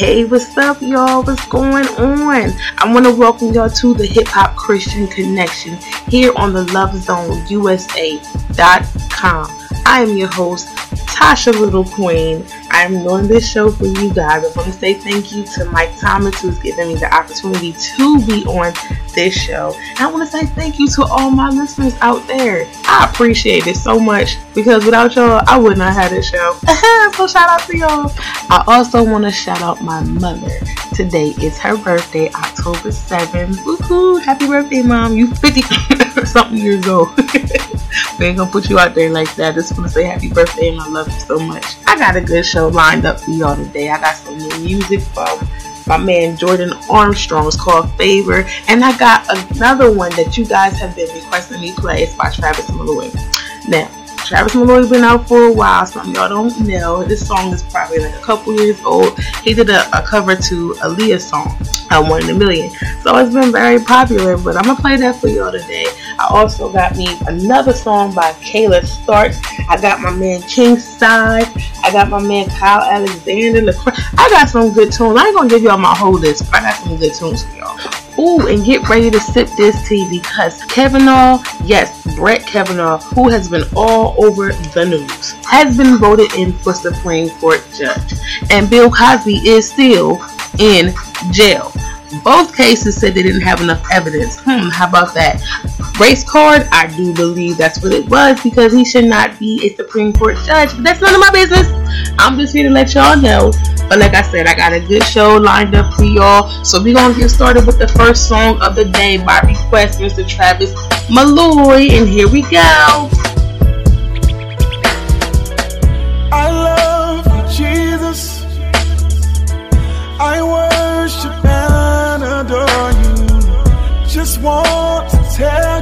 Hey, what's up, y'all? What's going on? I want to welcome y'all to the Hip Hop Christian Connection here on the Love Zone USA.com. I am your host, Tasha Little Queen. I'm doing this show for you guys. I want to say thank you to Mike Thomas who's given me the opportunity to be on this show. And I want to say thank you to all my listeners out there. I appreciate it so much because without y'all, I would not have this show. so shout out to y'all. I also want to shout out my mother. Today is her birthday, October 7th. Woohoo! Happy birthday, mom. You 50 something years old. we ain't gonna put you out there like that. Just want to say happy birthday and I love you so much. I got a good show lined up for y'all today. I got some new music from my man Jor'Dan Armstrong. It's called Favor. And I got another one that you guys have been requesting me play. It's by Travis Malloy. Now, Travis Malloy's been out for a while. Some y'all don't know. This song is probably like a couple years old. He did a, a cover to Aaliyah's song, uh, One in a Million. So it's been very popular, but I'm going to play that for y'all today. I also got me another song by Kayla Starks. I got my man King. I got my man Kyle Alexander. I got some good tunes. I ain't going to give y'all my whole list, but I got some good tunes for y'all. Ooh, and get ready to sip this tea because Kavanaugh, yes, Brett Kavanaugh, who has been all over the news, has been voted in for Supreme Court judge. And Bill Cosby is still in jail. Both cases said they didn't have enough evidence. Hmm, how about that? Race card, I do believe that's what it was because he should not be a Supreme Court judge, but that's none of my business. I'm just here to let y'all know. But like I said, I got a good show lined up for y'all. So we're gonna get started with the first song of the day by request, Mr. Travis Malloy. And here we go. I love Jesus. I worship. Just want to tell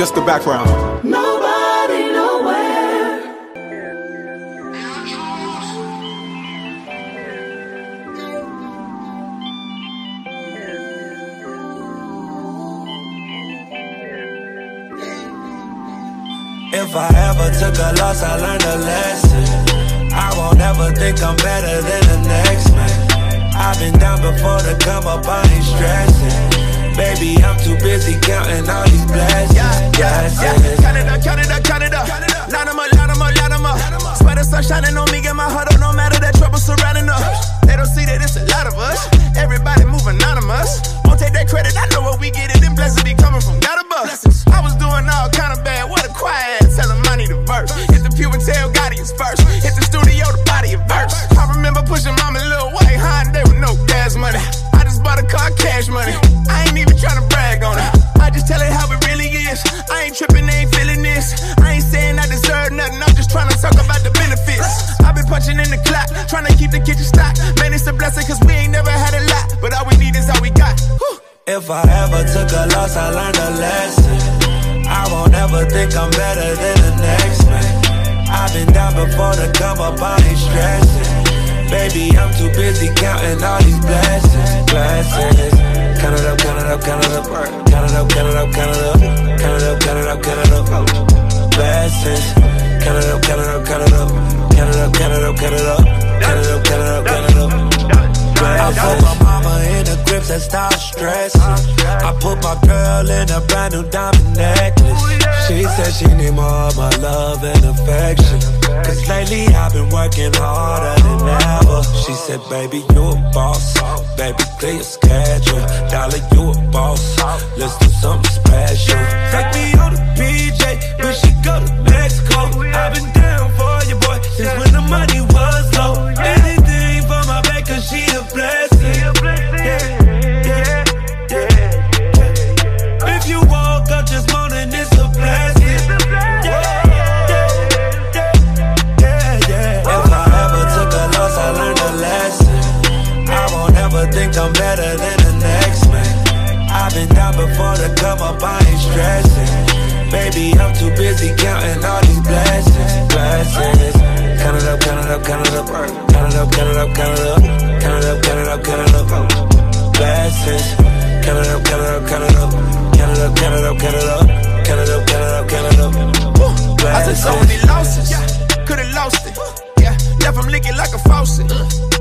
Just the background. Nobody nowhere. If I ever took a loss, I learned a lesson. I won't ever think I'm better than the next man. I've been down before to come up, I ain't stressing. Baby, I'm too busy counting all these blessings. Count it up, count it up, count it up. Line 'em up, line 'em up, line 'em up. Swear the sun shining on me, get my heart up, no matter that trouble surrounding us. They don't see that it's a lot of us. Everybody move anonymous. Won't take that credit, I know what we get it. Them blessings be coming from God above. I was doing all kind of bad, what a quiet ass. Tell 'em I need a verse. Hit the pew and tell God he's first. Hit the studio, the body of verse. I remember pushing mama little white Hyundai with no gas money. I just bought a car, cash money. Even tryna brag on it. I just tell it how it really is. I ain't tripping, ain't feeling this. I ain't saying I deserve nothing. I'm just trying to talk about the benefits. I've been punching in the clock, trying to keep the kitchen stocked. Man, it's a blessing, cause we ain't never had a lot. But all we need is all we got. Whew. If I ever took a loss, I learned a lesson. I won't ever think I'm better than the next man. I've been down before up, I ain't stressing. Baby, I'm too busy counting all these blessings, blessings. Count it up, count it up, count it up, count it up, count it up, count it up, count it up, count it up, count it up. Blessings, count it up, count it up, count it up, count it up, count it up, count it up, count it up, count it up, count it up. I put my mama in the grips and stop stressing. I put my girl in a brand new diamond necklace. She said she need more of my love and affection. Cause lately I've been working harder than ever. She said, baby, you a boss. Baby, clear your schedule. Dollar, you a boss. Let's do something special. Take me on the PJ, we should go to Mexico. I've been down for you, boy, since when the money was low. Anything better than the next man. I've been down before to come up, I ain't stressing. Baby, I'm too busy counting all these blessings, blessings. Count it up, count it up, count it up, count it up, count it up, count it up, count it up, count it up, count it up. Blessings, count it up, count it up, count it up, count it up, count it up, count it up, count it up, count it up, count it up. I took so many losses, could've lost it. Left him licking like a faucet.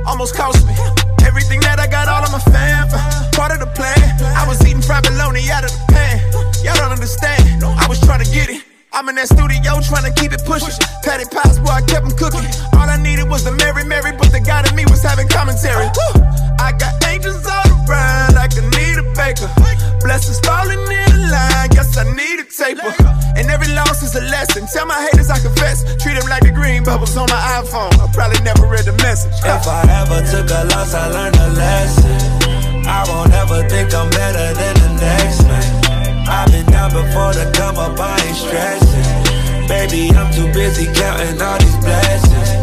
Almost cost me. Everything that I got, all of my fam. Part of the plan. I was eating fried bologna out of the pan. Y'all don't understand. I was trying to get it. I'm in that studio trying to keep it pushing. Patty pies, boy, I kept them cooking. All I needed was the Mary Mary, but the God in me was having commentary. I got angels all around like I need a baker. Blessings falling in line, guess I need a taper. And every loss is a lesson. Tell my haters I confess. Treat them like the green bubbles on my iPhone. I probably never read the message. Uh. If I ever took a loss, I learned a lesson. I won't ever think I'm better than the next man. I've been down before to come up, I ain't stressing. Baby, I'm too busy counting all these blessings.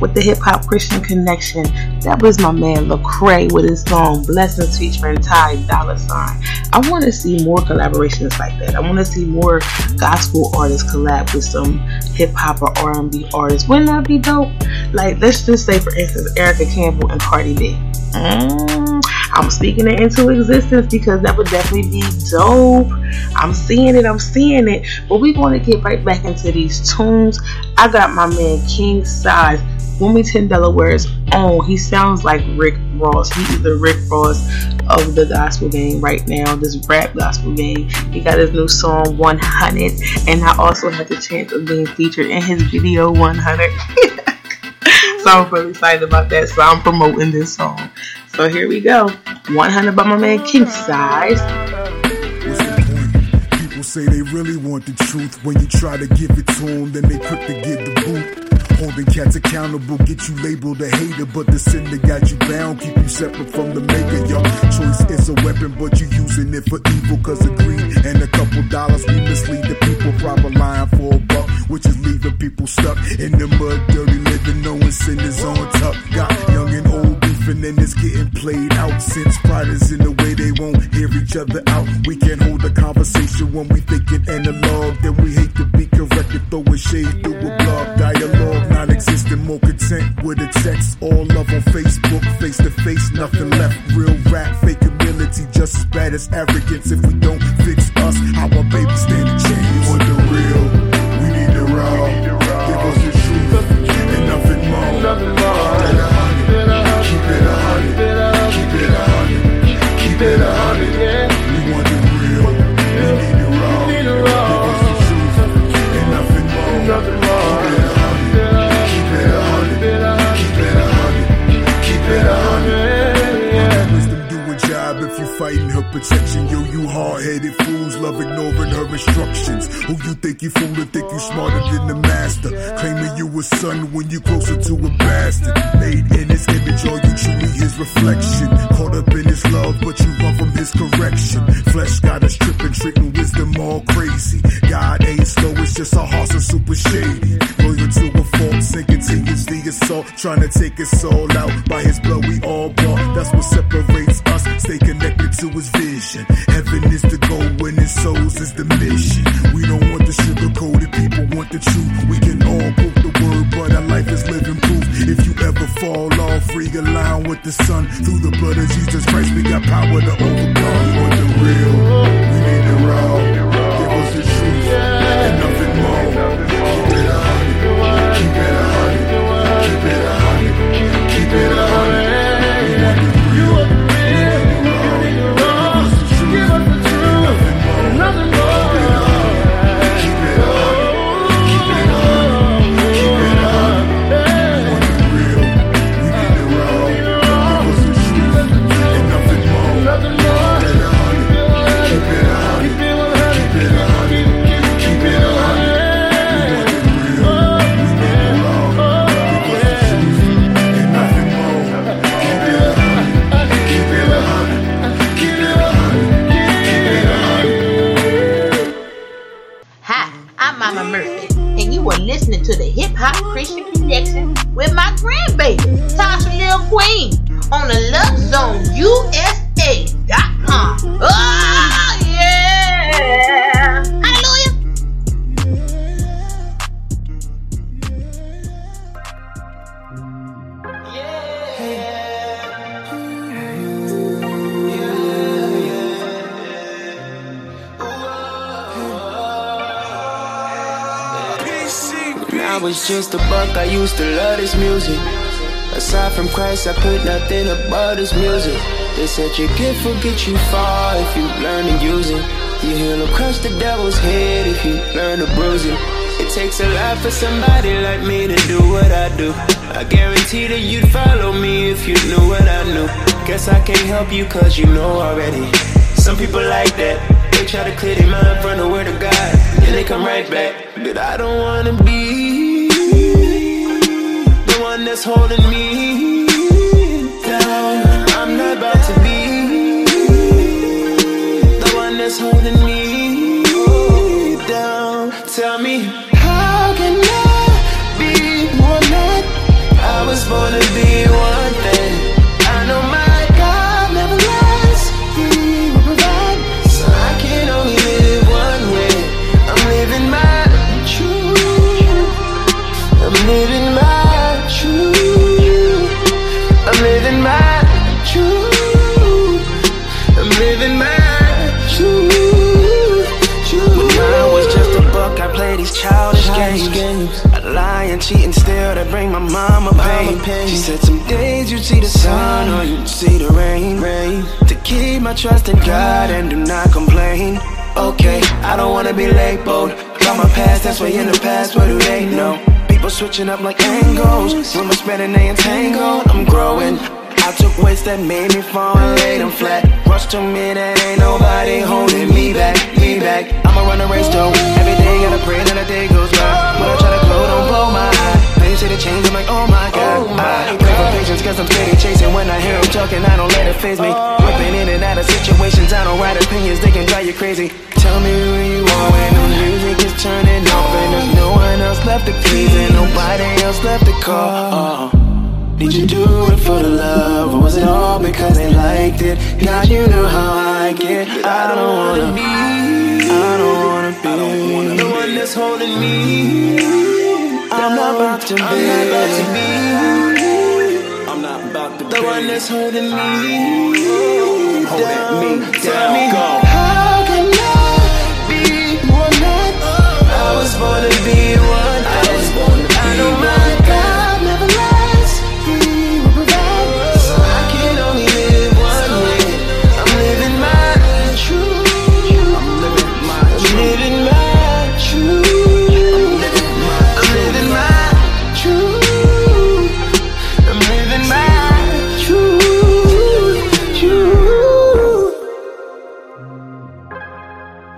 With the Hip Hop Christian Connection. That was my man Lecrae with his song "Blessings" featuring Ty Dolla Sign. I want to see more collaborations like that. I want to see more gospel artists collab with some hip hop or R&B artists. Wouldn't that be dope? Like, let's just say, for instance, Erica Campbell and Cardi B. Mm, I'm speaking it into existence because that would definitely be dope. I'm seeing it, I'm seeing it. But we're going to get right back into these tunes. I got my man King Size, Wilmington, Delaware's own. He sounds like Rick Ross. He is the Rick Ross of the gospel game right now, this rap gospel game. He got his new song 100, and I also had the chance of being featured in his video 100. so I'm really excited about that. So I'm promoting this song. So here we go 100 by my man King Size. Say they really want the truth. When you try to give it to them, then they quick to get the boot. Holding cats accountable, get you labeled a hater, but the sin that got you bound, keep you separate from the maker. Your choice is a weapon, but you using it for evil, cause of greed and a couple dollars. We mislead the people, proper line for a buck, which is leaving people stuck in the mud, dirty living, knowing sin is on top. Got young and old beefing, and it's getting played out. Since pride is in the way, they won't hear each other out. We can't hold a conversation when we thinking analog, then we hate to be corrected, throwing shade through a blog. Dialogue non existent, more content with a text. All love on Facebook, face to face, nothing left. Real rap, fake humility, just as bad as arrogance. If we don't fix us, our babies stand a chance? We want the real, we need the raw. Her protection. Yo, you hard-headed fools love ignoring her instructions. Who you think you fooling? Think you smarter than the master? Claiming you a son when you closer to a bastard. Made in his image, or you truly his reflection. Caught up in his love, but you run from his correction. Flesh got us tripping, treating wisdom all crazy. God ain't slow, it's just our hearts are super shady. Loyal to a fault, sin continues the assault, trying to take us all out. By his blood, we all bought. That's what separates us. Stay connected to his vision. Heaven is the goal, winning souls is the mission. We don't want the sugar coated, people want the truth. We can all quote the word, but our life is living proof. If you ever fall off, realign with the sun. Through the blood of Jesus Christ, we got power to overcome. We want the real, we need the raw. Give us the truth and nothing more. Keep it a will get you far if you learn to use it. You heal across the devil's head if you learn to bruise it. It takes a lot for somebody like me to do what I do. I guarantee that you'd follow me if you knew what I knew. Guess I can't help you cause you know already. Some people like that. They try to clear their mind from the word of God. And they come right back. But I don't wanna be the one that's holding me lie and cheat still to bring my mama pain. She said some days you'd see the sun or you'd see the rain. rain. To keep my trust in God and do not complain. Okay, I don't wanna be labeled. Got my past, that's way in the past, what do they know? People switching up like angles. Rumors spreading, they entangled. I'm growing. I took weights that made me fall and laid them flat. Rush to me, that ain't nobody holding me back, me back. I'ma run a race though. Every day gotta pray that a day goes by. When I try to glow, don't blow my eye. Now you say the change, I'm like, oh my god. I pray for patience, cause I'm steady chasing. When I hear them talking, I don't let it phase me. Whipping in and out of situations, I don't write opinions, they can drive you crazy. Tell me who you are when the music is turning off and there's no one else left to please and nobody else left to call. Uh, did you do it for the love or was it all because they liked it? God, you know how I get. I don't wanna be, I don't wanna be the one that's holding me. I'm not about to be, I'm not about to be the one that's holding me. Holding me down. Go. How can I be one that I was born to be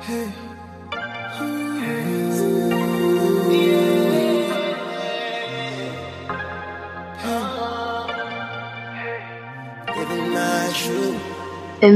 And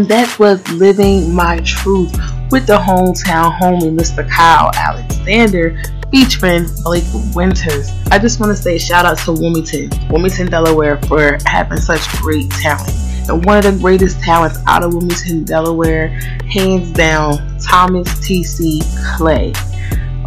that was Living My Truth with the hometown homie, Mr. Kyle Alexander, featuring Blake Winters. I just want to say shout out to Wilmington, Wilmington, Delaware, for having such great talent. And one of the greatest talents out of Wilmington, Delaware, hands down, Thomas TC Clay.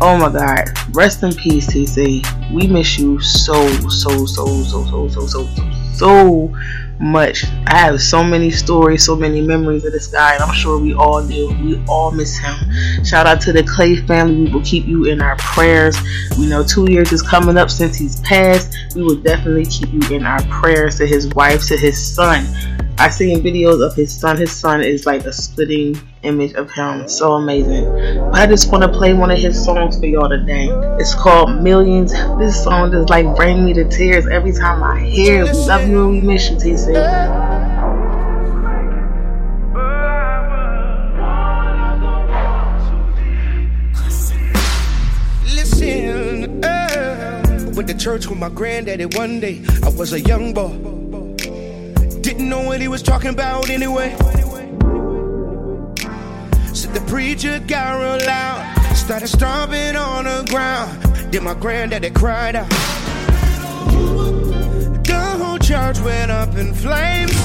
Oh my God, rest in peace, TC. We miss you so, so, so, so, so, so, so, so much. I have so many stories, so many memories of this guy, and I'm sure we all do. We all miss him. Shout out to the Clay family. We will keep you in our prayers. We know two years is coming up since he's passed. We will definitely keep you in our prayers to his wife, to his son. I seen videos of his son. His son is like a splitting image of him. So amazing. But I just want to play one of his songs for y'all today. It's called Millions. This song just like bring me to tears every time I hear it. We love you and we miss you, TC. Listen, uh, went to church with my granddaddy one day. I was a young boy. Didn't know what he was talking about anyway. Said the preacher got real loud, started stomping on the ground. Then my granddaddy cried out. The whole church went up in flames.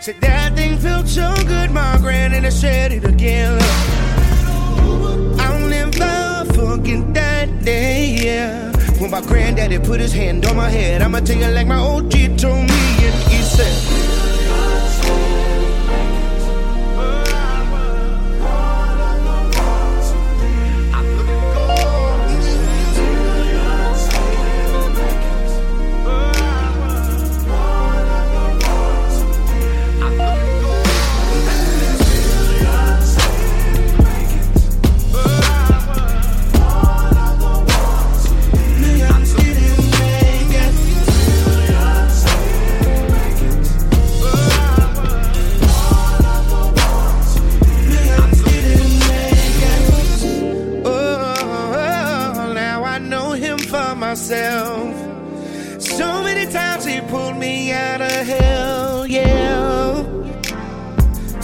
Said that thing felt so good, my granddaddy said it again. I'll never forget that day, yeah. When my granddaddy put his hand on my head, I'ma tell you like my OG told me, and he said,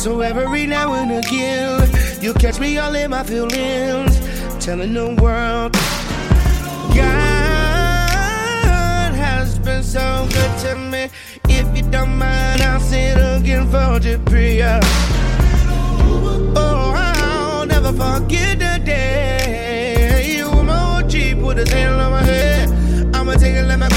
So every now and again, you catch me all in my feelings, telling the world, God has been so good to me. If you don't mind, I'll say it again for the prayer. Oh, I'll never forget the day you were my OG, put his hand on my head. I'ma take it like my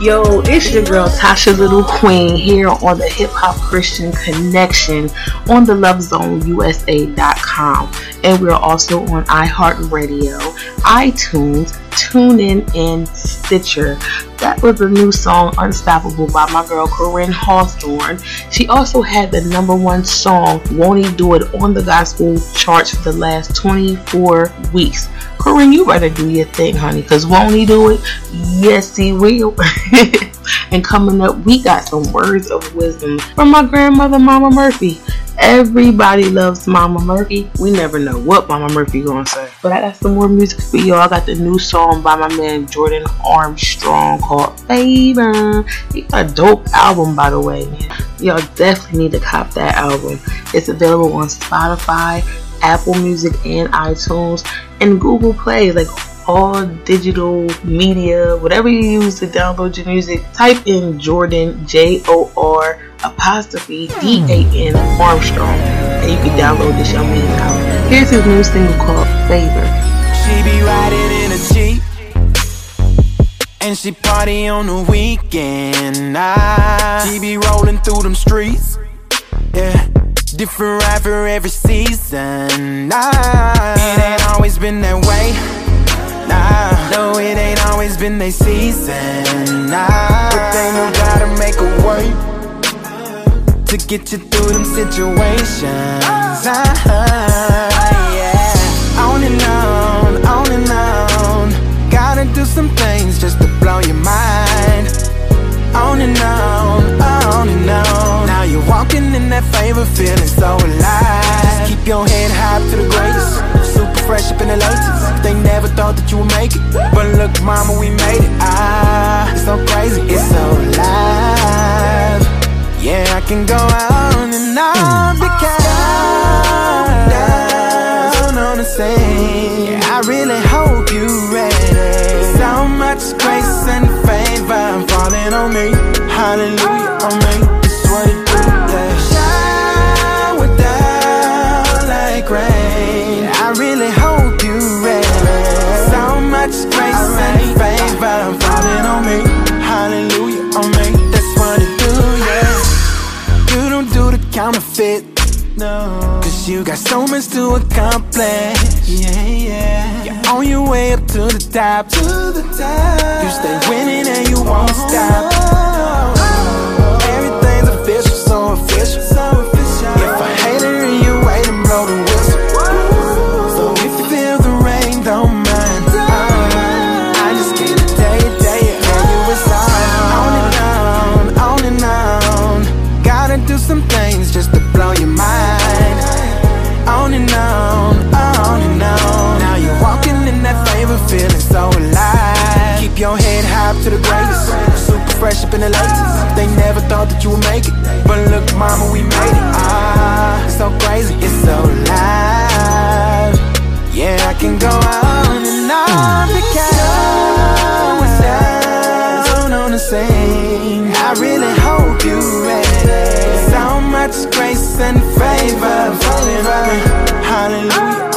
Yo, it's your girl Tasha Little Queen here on the Hip Hop Christian Connection on the LoveZoneUSA.com. And we're also on iHeartRadio, iTunes, TuneIn, and Stitcher. That was the new song Unstoppable by my girl Koryn Hawthorne. She also had the number one song Won't He Do It on the gospel charts for the last 24 weeks. Koryn, you better do your thing, honey, because won't he do it? Yes, he will. and coming up, we got some words of wisdom from my grandmother, Mama Murphy. Everybody loves Mama Murphy. We never know what Mama Murphy gonna say. But I got some more music for y'all. I got the new song by my man Jor'Dan Armstrong called Favor. He got a dope album by the way. Y'all definitely need to cop that album. It's available on Spotify, Apple Music, and iTunes and Google Play, like all digital media, whatever you use to download your music, type in Jor'Dan, J O R apostrophe D A N Armstrong, and you can download this young man now. Here's his new single called Favor. She be riding in a Jeep, and she party on the weekend. night. she be rolling through them streets, yeah different ride for every season. Nah, it ain't always been that way. Nah, no, it ain't always been that season. Nah, but they know gotta make a way to get you through them situations. Ah. never feeling so much to accomplish. Yeah, yeah. You're on your way up to the top. To the top. You stay winning and you won't stop. Uh-huh. Super in the latest. They never thought that you would make it. But look, mama, we made it. Ah, it's so crazy, it's so live. Yeah, I can go on and on because we're down on the scene. I really hope you ready. So much grace and favor me. Hallelujah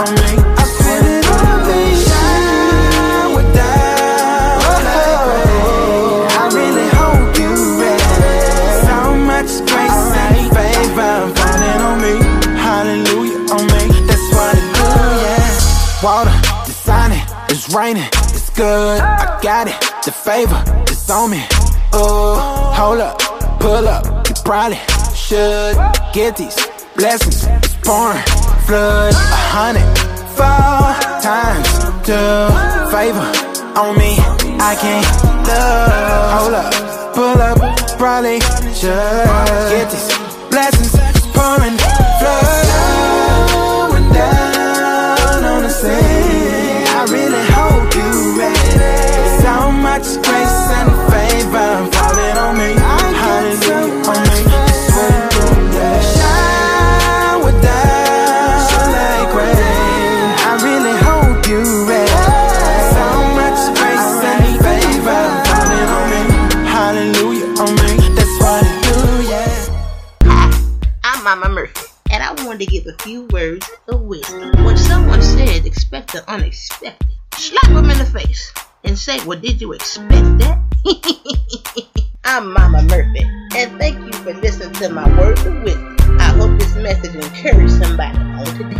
raining, it's good. I got it, the favor is on me. Oh, hold up, pull up, you probably should get these blessings. It's pouring, flood, a hundred, four times two favor on me. I can't love. Hold up, pull up, probably should get these blessings. It's pouring, Grace and favor falling on me. Hallelujah on me. Like rain. I really hope you. So much grace and favor falling on me. Hallelujah on me. That's what it do, yeah. I'm Mama and I wanted to give a few words of wisdom. When someone says expect the unexpected, slap them in the face and say, Well, did you expect that? I'm Mama Murphy, and thank you for listening to my words of wisdom. I hope this message encouraged somebody on today.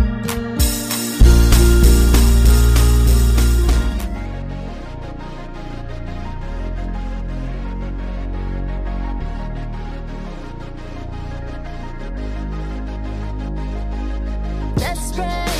Desperate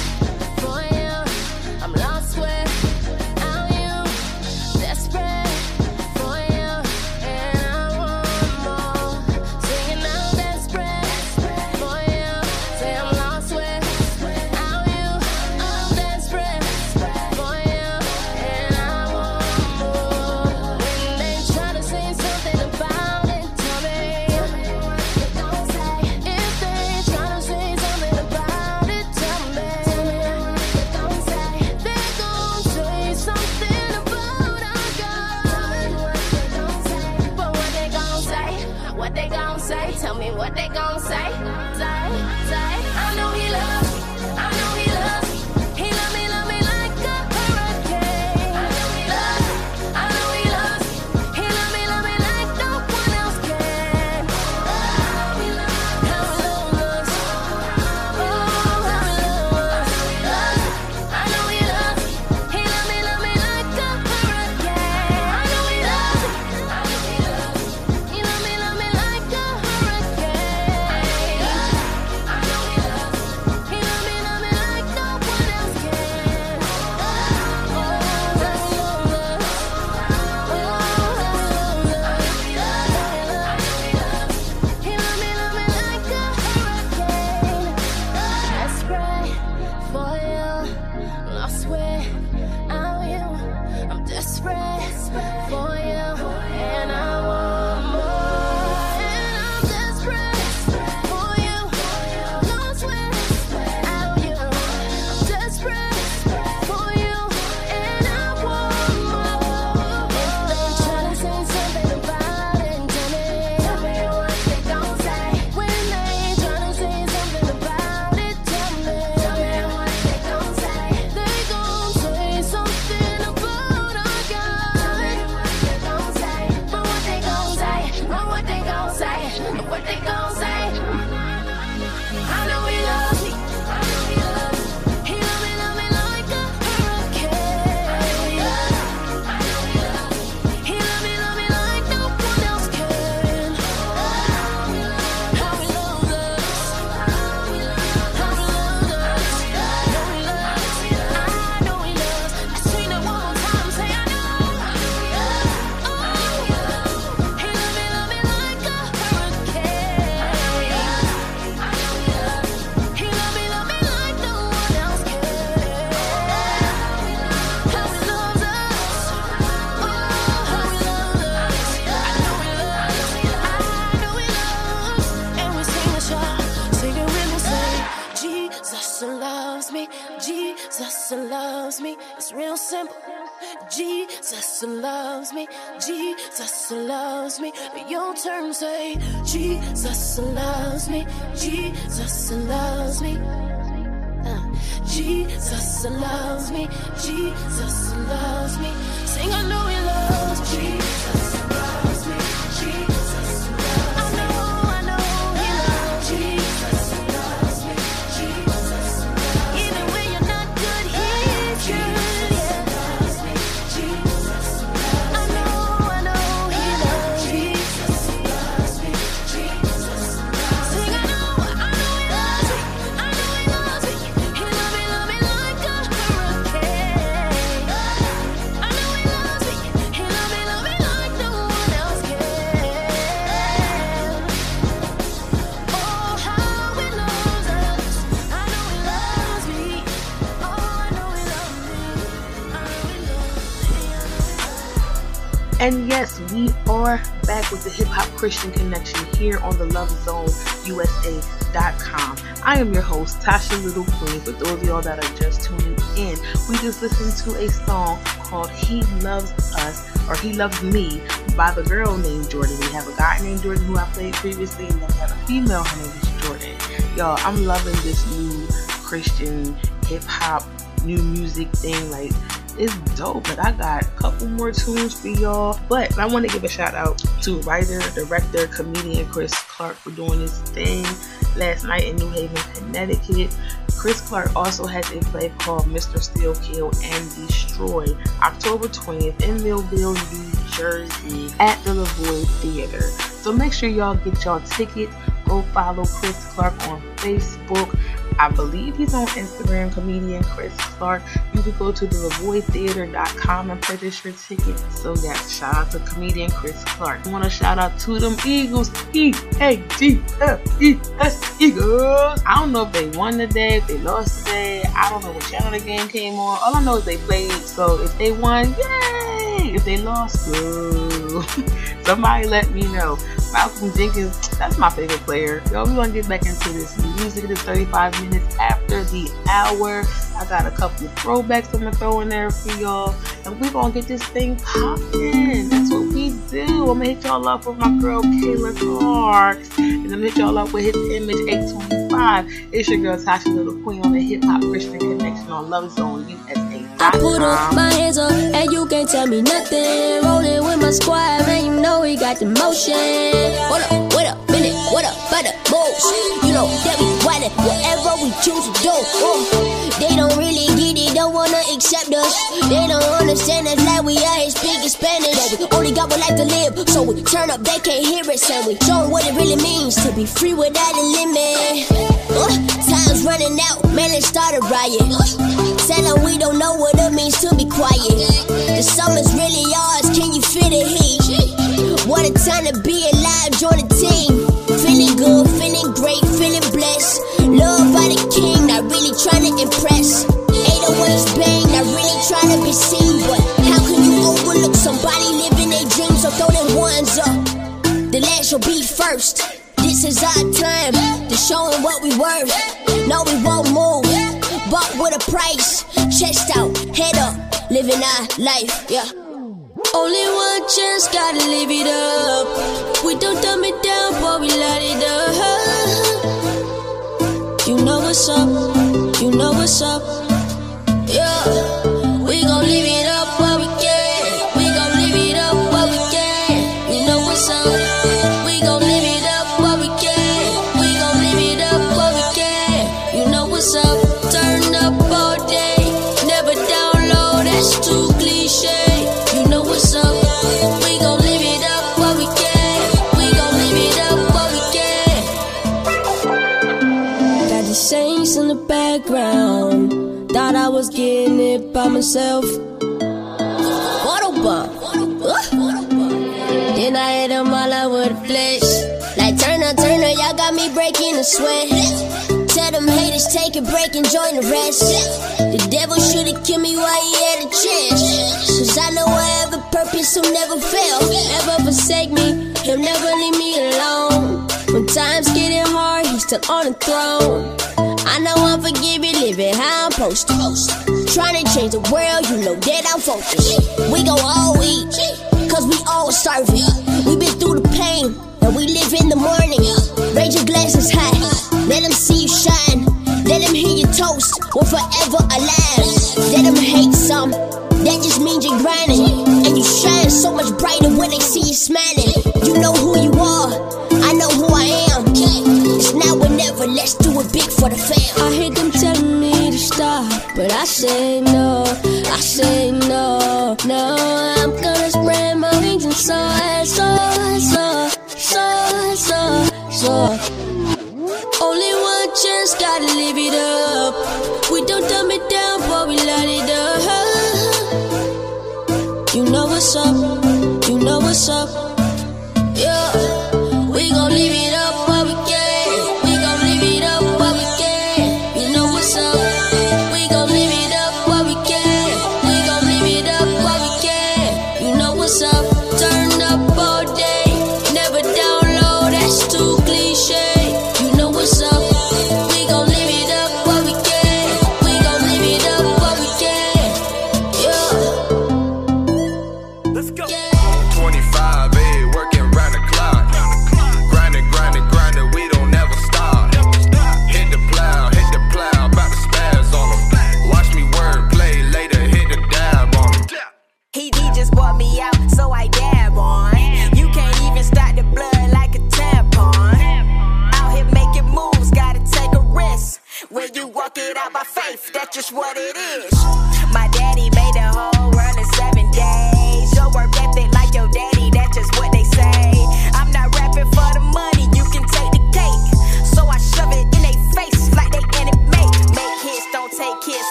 Terms say, Jesus loves me. Jesus loves me. Uh, Jesus loves me. Jesus loves me. Sing, I know He. Jesus And yes, we are back with the Hip Hop Christian Connection here on the Love Zone USA.com. I am your host, Tasha Little Queen. For those of y'all that are just tuning in, we just listened to a song called He Loves Us or He Loves Me by the girl named Jordan. We have a guy named Jor'Dan who I played previously, and then we have a female, her name is Jordan. Y'all, I'm loving this new Christian hip hop, new music thing. Like, it's dope. But I got a couple more tunes for y'all. But I want to give a shout out to writer, director, comedian Chris Clark for doing this thing last night in New Haven, Connecticut. Chris Clark also has a play called Mr. Steal Kill, and Destroy October 20th in Millville, New Jersey at the Levoy Theater. So make sure y'all get y'all ticket. Go follow Chris Clark on Facebook. I believe he's on Instagram, comedian Chris Clark. You can go to thelevoytheater.com and purchase your ticket. So yeah, shout out to comedian Chris Clark. I want to shout out to them Eagles, E A G L E S Eagles. I don't know if they won today, if they lost today. I don't know what channel the game came on. All I know is they played. So if they won, yay! If they lost, Somebody let me know. Malcolm Jenkins, that's my favorite player. Yo, we're gonna get back into this music. It is 35 minutes after the hour. I got a couple throwbacks I'm gonna throw in there for y'all. And we're gonna get this thing popping. That's what we do. I'm gonna hit y'all up with my girl Kayla Clarks. And I'm gonna hit y'all up with his image 825. It's your girl Tasha Little Queen on the Hip Hop Christian Connection on Love Zone USA. I put up my hands up and you can't tell me nothing. Rolling with my squad, man, you know we got the motion. What up, what up, minute, what up, by the moves. You know that we wildin' whatever we choose to do. Oh, they don't really don't wanna accept us. They don't understand us like we out here speaking Spanish. We only got one life to live, so we turn up, they can't hear us, and we show 'em what it really means to be free without a limit. Uh, time's running out, man, let's start a riot. Tell 'em we don't know what it means to be quiet. The summer's really ours, can you feel the heat? What a time to be alive, join the team. Feeling good, feeling great, feeling blessed. Loved by the king, not really trying to impress. 808's bang, not really trying to be seen. But how can you overlook somebody living their dreams? So throw them ones up. The last will be first. This is our time to show 'em what we worth. No, we won't move, but with a price. Chest out, head up, living our life, yeah. Only one chance, gotta live it up. We don't dumb it down, but we light it up. You know what's up, you know what's up, yeah. We gon' live it up it by myself. Autobahn. Then I hit them all out with a flesh. Like Turner, Turner, y'all got me breaking a sweat. Tell them haters take a break and join the rest. The devil should've killed me while he had a chance. Cause I know I have a purpose who'll never fail. Never forsake me, he'll never leave me alone. When times getting hard, he's still on the throne. I know I'm forgiving, living how I'm supposed to. Trying to change the world, you know that I'm focused. We go all week, cause we all serving. We been through the pain, and we live in the morning. Raise your glasses high, let them see you shine. Let them hear your toast, we're forever alive. Let them hate some, that just means you're grinding. And you shine so much brighter when they see you smiling. You know who you are, I know who let's do it big for the fam. I hear them telling me to stop, but I say no, I say no, no. I'm gonna spread my wings and soar, soar, soar, soar, soar, soar. Only one chance, gotta live it up. We don't dumb it down, but we light it up. You know what's up, you know what's up.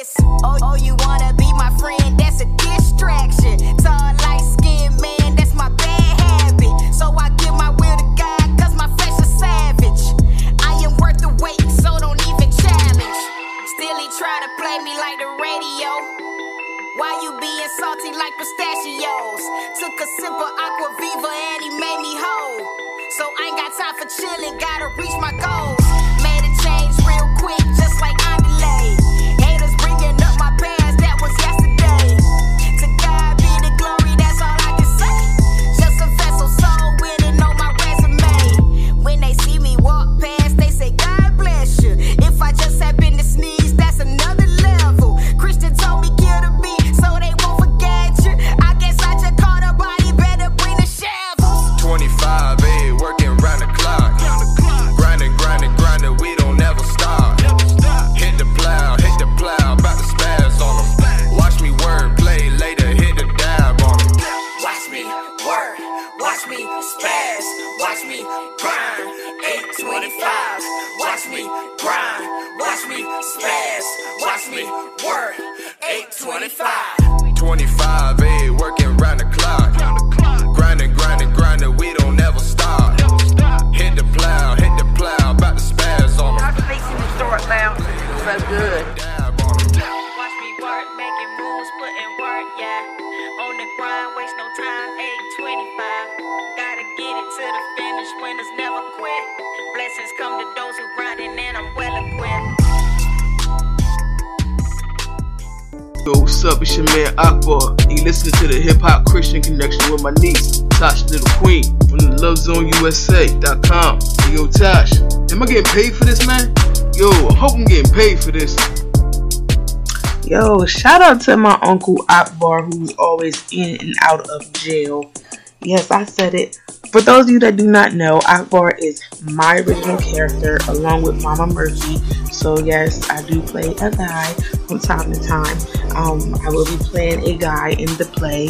this. Oh, oh you the finish, winners never quit. Blessings come to those who grinding, and I'm well equipped. Yo, what's up? It's your man Akbar. And you listen to the Hip Hop Christian Connection with my niece, Tosh Little Queen, from the LoveZoneUSA.com. Hey, yo, Tosh, am I getting paid for this, man? Yo, I hope I'm getting paid for this. Yo, shout out to my uncle Akbar, who's always in and out of jail. Yes, I said it. For those of you that do not know, Akbar is my original character along with Mama Murphy. So yes, I do play a guy from time to time. Um, I will be playing a guy in the play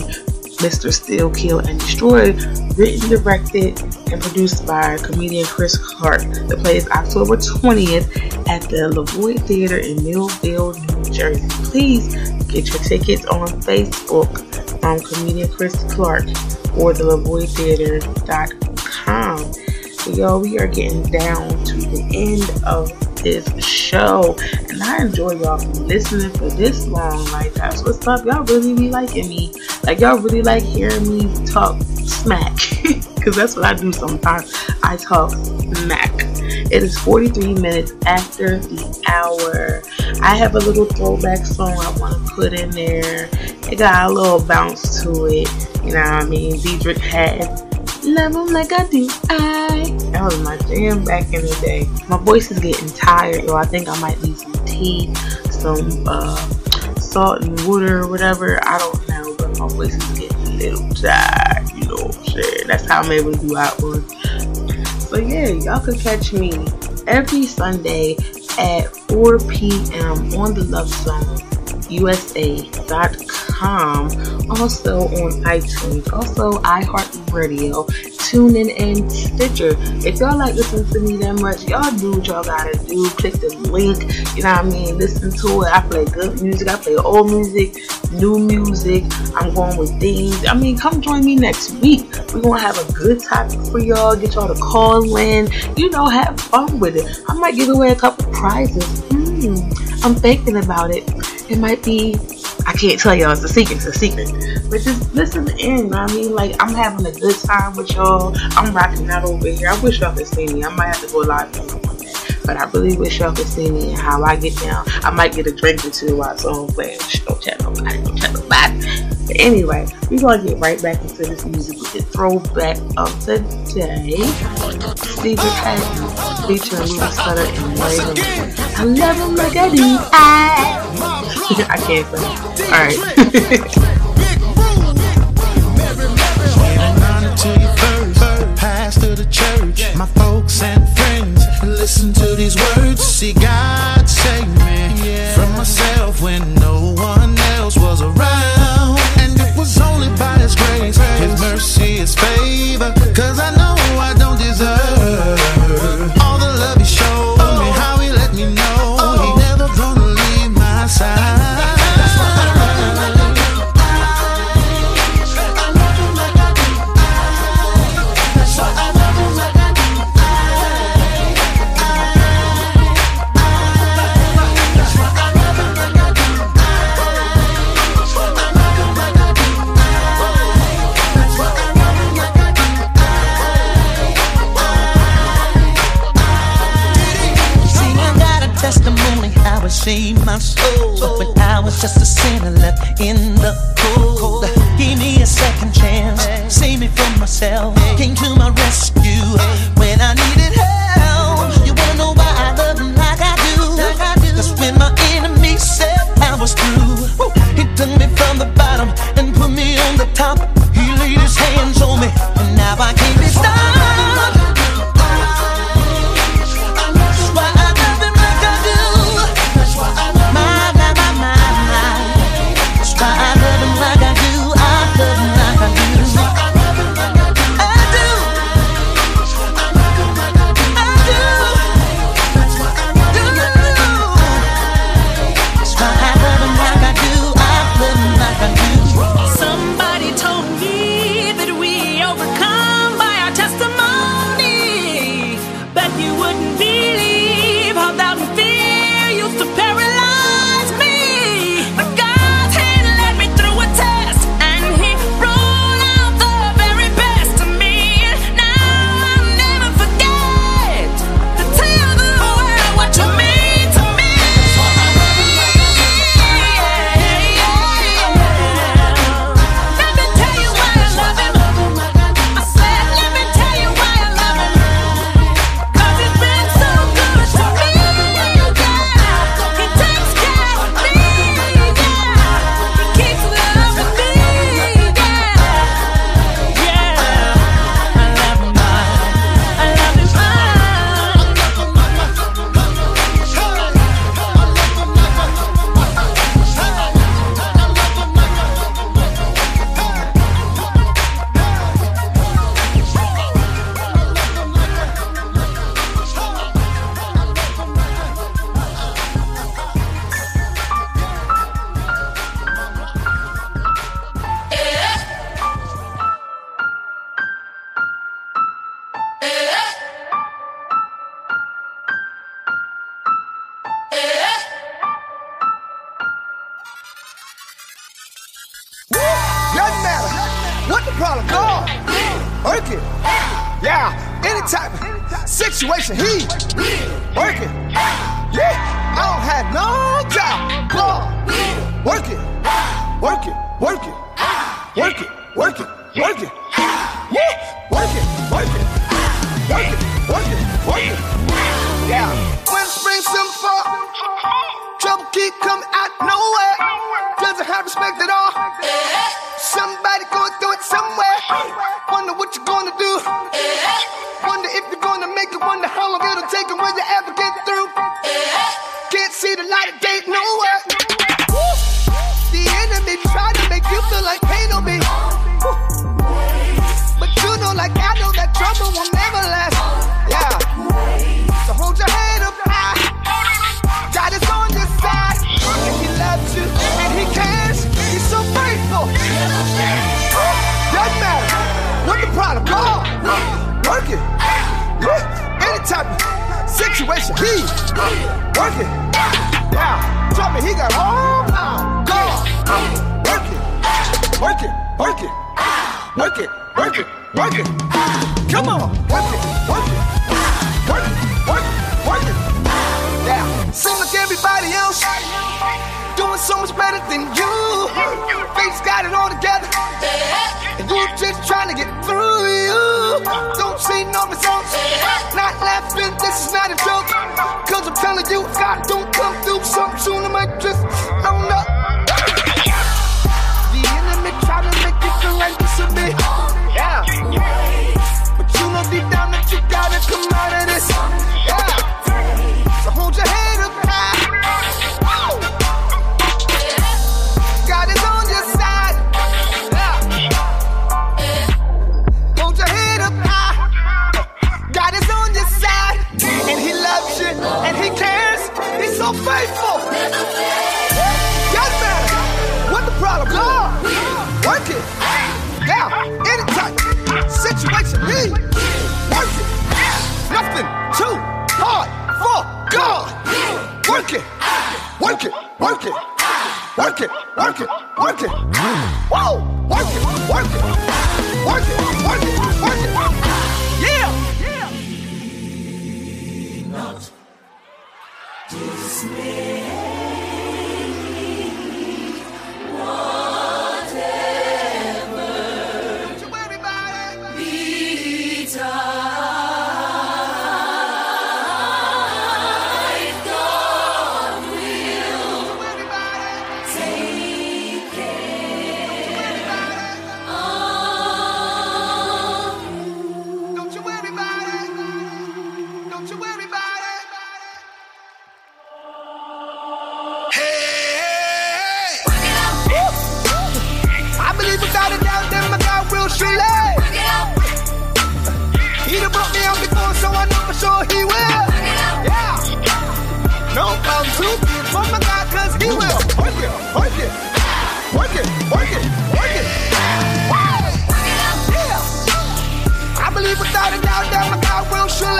Mr. Steal, Kill, and Destroy, written, directed, and produced by comedian Chris Clark. The play is October 20th at the Levoy Theater in Millville, New Jersey. Please get your tickets on Facebook from comedian Chris Clark or the LevoyTheater.com. So, yo, we are getting down to the end of this show, and I enjoy y'all listening for this long. Like, that's what's up. Y'all really be liking me. Like, y'all really like hearing me talk smack, because that's what I do sometimes. I talk smack. It is 43 minutes after the hour. I have a little throwback song I want to put in there. It got a little bounce to it. You know what I mean? Deitrick Haddon Love 'em like I do. I. That was my jam back in the day. My voice is getting tired, yo. I think I might need some tea, some uh, salt and water or whatever. I don't know, but my voice is getting a little tired. You know what I'm saying? That's how I'm able to do So yeah, y'all can catch me every Sunday at 4 p.m. on the Love Zone USA.com, also on iTunes, also iHeartRadio, TuneIn, and Stitcher. If y'all like listening to me that much, y'all do what y'all gotta do. Click the link, you know what I mean? Listen to it. I play good music, I play old music, new music. I'm going with things. I mean, come join me next week. We're gonna have a good topic for y'all, get y'all to call in, you know, have fun with it. I might give away a couple prizes. Hmm, I'm thinking about it. It might be, I can't tell y'all, it's a secret, it's a secret. But just listen in, you know I mean? Like, I'm having a good time with y'all. I'm rocking out over here. I wish y'all could see me. I might have to go live one day. But I really wish y'all could see me and how I get down. I might get a drink or two while it's on. Shh, Don't tell nobody, don't tell nobody. But anyway, we're gonna get right back into this music with the throwback of today. Steve Patton featuring Louis Sutter and Raven. I love him like I do. I, I can't pastor the church, my folks and friends. Listen to these words. See God save me from myself when no one mercy, His favor. My soul. When I was just a sinner left in the cold. Gave me a second chance, saved me from myself. work it. Come on, work it, work it, work it, work it, work it. Yeah, seem like everybody else doing so much better than you. Face got it all together, and you just trying to get through. You don't see no results. Not laughing, this is not a joke. Cause I'm telling you, if God don't come through something soon, I might just, I'm not. somebody work it, work it. Whoa! work it, work it, work it, work it. I believe without a doubt that my God will surely.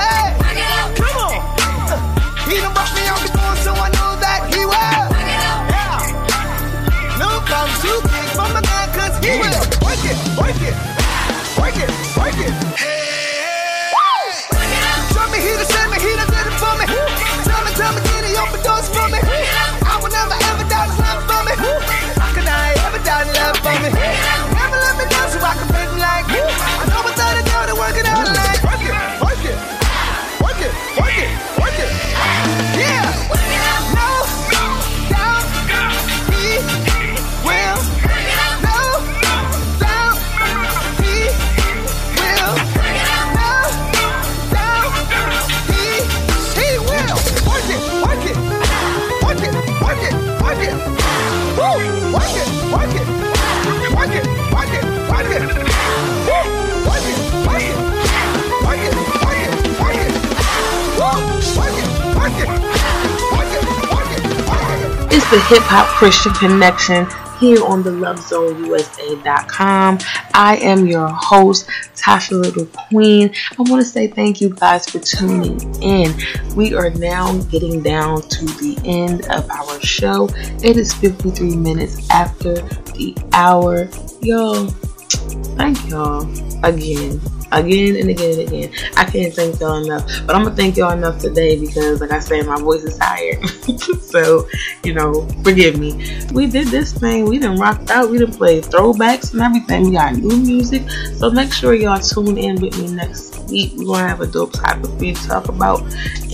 Come on. He done brushed me off before, so I know that he will. Yeah. No comes to kick from my God, cause he will. Work it, work it, work it, work it. Hey. the Hip Hop Christian Connection here on the lovezoneusa.com. I am your host, Tasha Little Queen. I want to say thank you guys for tuning in. We are now getting down to the end of our show. It is 53 minutes after the hour. Yo, thank y'all again again and again and again. I can't thank y'all enough, but I'm gonna thank y'all enough today because, like I said, my voice is tired. so, you know, forgive me. We did this thing. We didn't rock out. We didn't play throwbacks and everything. We got new music. So make sure y'all tune in with me next week. We're gonna have a dope topic for you to talk about,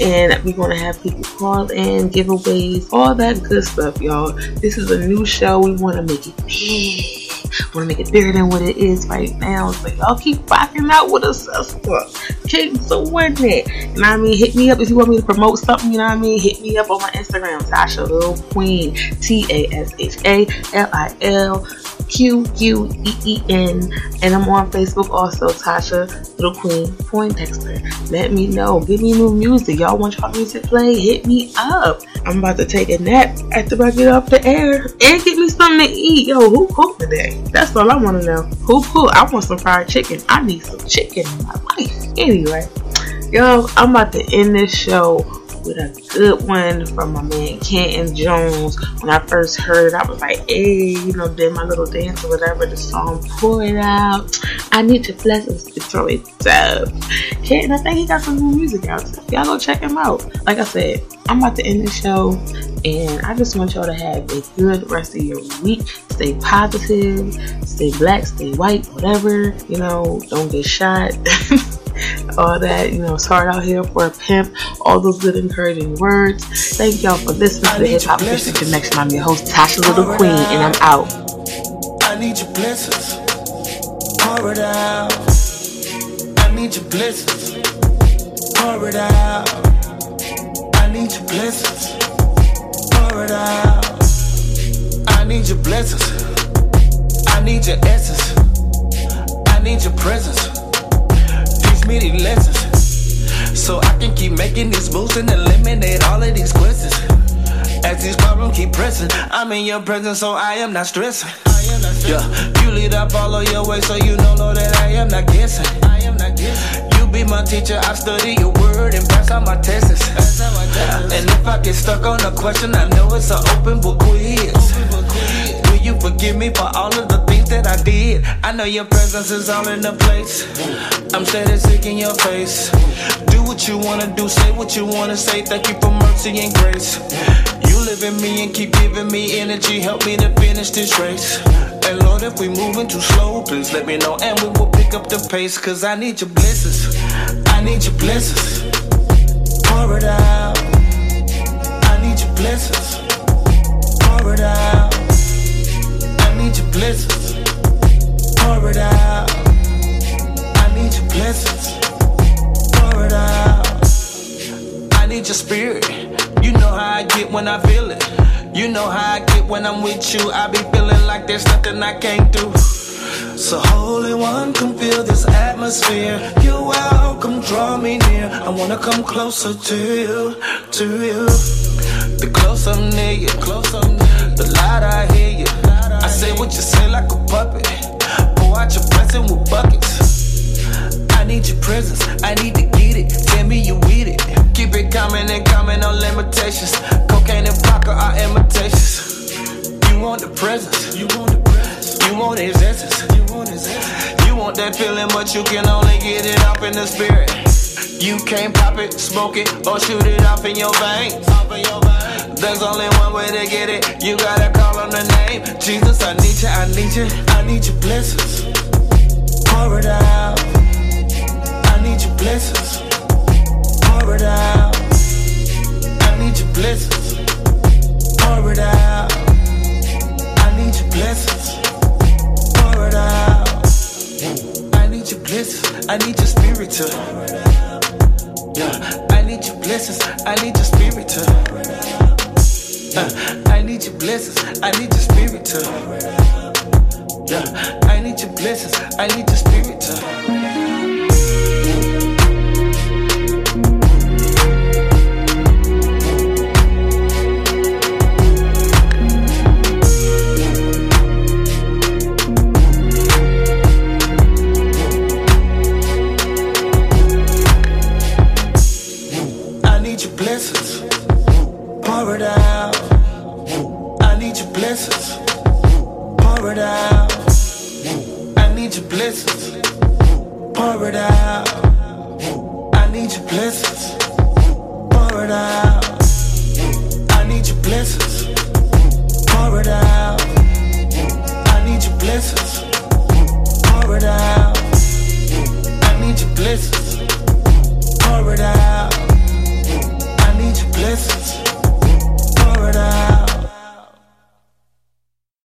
and we're gonna have people call in, giveaways, all that good stuff, y'all. This is a new show. We want to make it big want to make it bigger than what it is right now. So y'all keep rocking out with us, sister. Keep doing it. You know I mean? Hit me up if you want me to promote something. You know what I mean? Hit me up on my Instagram, Tasha Lil Queen, T A S H A L I L. Q U E E N, and I'm on Facebook also, Tasha Little Queen Poindexter. Let me know. Give me new music. Y'all want y'all music play? Hit me up. I'm about to take a nap after I get off the air and get me something to eat. Yo, who cooked today? That's all I want to know. Who cooked? I want some fried chicken. I need some chicken in my life. Anyway, yo, I'm about to end this show with a good one from my man Canton Jones. When I first heard it, I was like, hey, you know, did my little dance or whatever, the song, pour it out. I need to bless us to throw it up. Kenton, I think he got some new music out. So y'all go check him out. Like I said, I'm about to end the show, and I just want y'all to have a good rest of your week. Stay positive, stay black, stay white, whatever. You know, don't get shot. all that, you know, hard out here for a pimp, all those good encouraging words. Thank y'all for listening to the Hip Hop Christian Connection. I'm your host, Tasha Little Queen, and I'm out. I need your blessings. Pour it out. I need your blessings. Pour it out. I need your blessings. Pour it out. I need your blessings. I need your essence. I need your presence. Me lessons. So I can keep making these moves and eliminate all of these questions. As these problems keep pressing, I'm in your presence, so I am not stressing. Yeah, you lead all of your way, so you know, Lord, that I am not guessing. I am not guessing. You be my teacher, I study your word and pass all my tests. And if I get stuck on a question, I know it's an open book quiz. Will you forgive me for all of the that I did? I know your presence is all in the place. I'm steady seeking your face. Do what you wanna do, say what you wanna say. Thank you for mercy and grace. You live in me and keep giving me energy. Help me to finish this race. And Lord, if we moving too slow, please let me know and we will pick up the pace. Cause I need your blessings. I need your blessings. Pour it out. I need your blessings. Pour it out. I need your blessings. Need your spirit. You know how I get when I feel it. You know how I get when I'm with you. I be feeling like there's nothing I can't do. So Holy One, come feel this atmosphere. You're welcome, draw me near. I wanna come closer to you, to you. The closer I'm near you, closer the louder I hear you. I say what you say like a puppet. Pour out your blessing with buckets. I need your presence, I need to get it. Tell me you with it. No limitations. Cocaine and vodka are imitations. You want the presence, you want the presence. You want his essence, you want his essence. You want that feeling, but you can only get it up in the spirit. You can't pop it, smoke it, or shoot it off in your veins. There's only one way to get it. You gotta call on the name. Jesus, I need you, I need you, I need your blessings. Pour it out. I need your blessings. Pour it out. Blessings. Pour it out. I need your blessings. Pour it out. I need your blessings. I need your spirit to. Yeah, I need your blessings. I need your spirit to. Uh, I need your blessings. I need your spirit to. Yeah, I need your blessings. I need your spirit to. Pour it out. I need your blessings. Pour it out. I need your blessings. Pour it out. I need your blessings. Pour it out. I need your blessings. Pour it out. I need your blessings.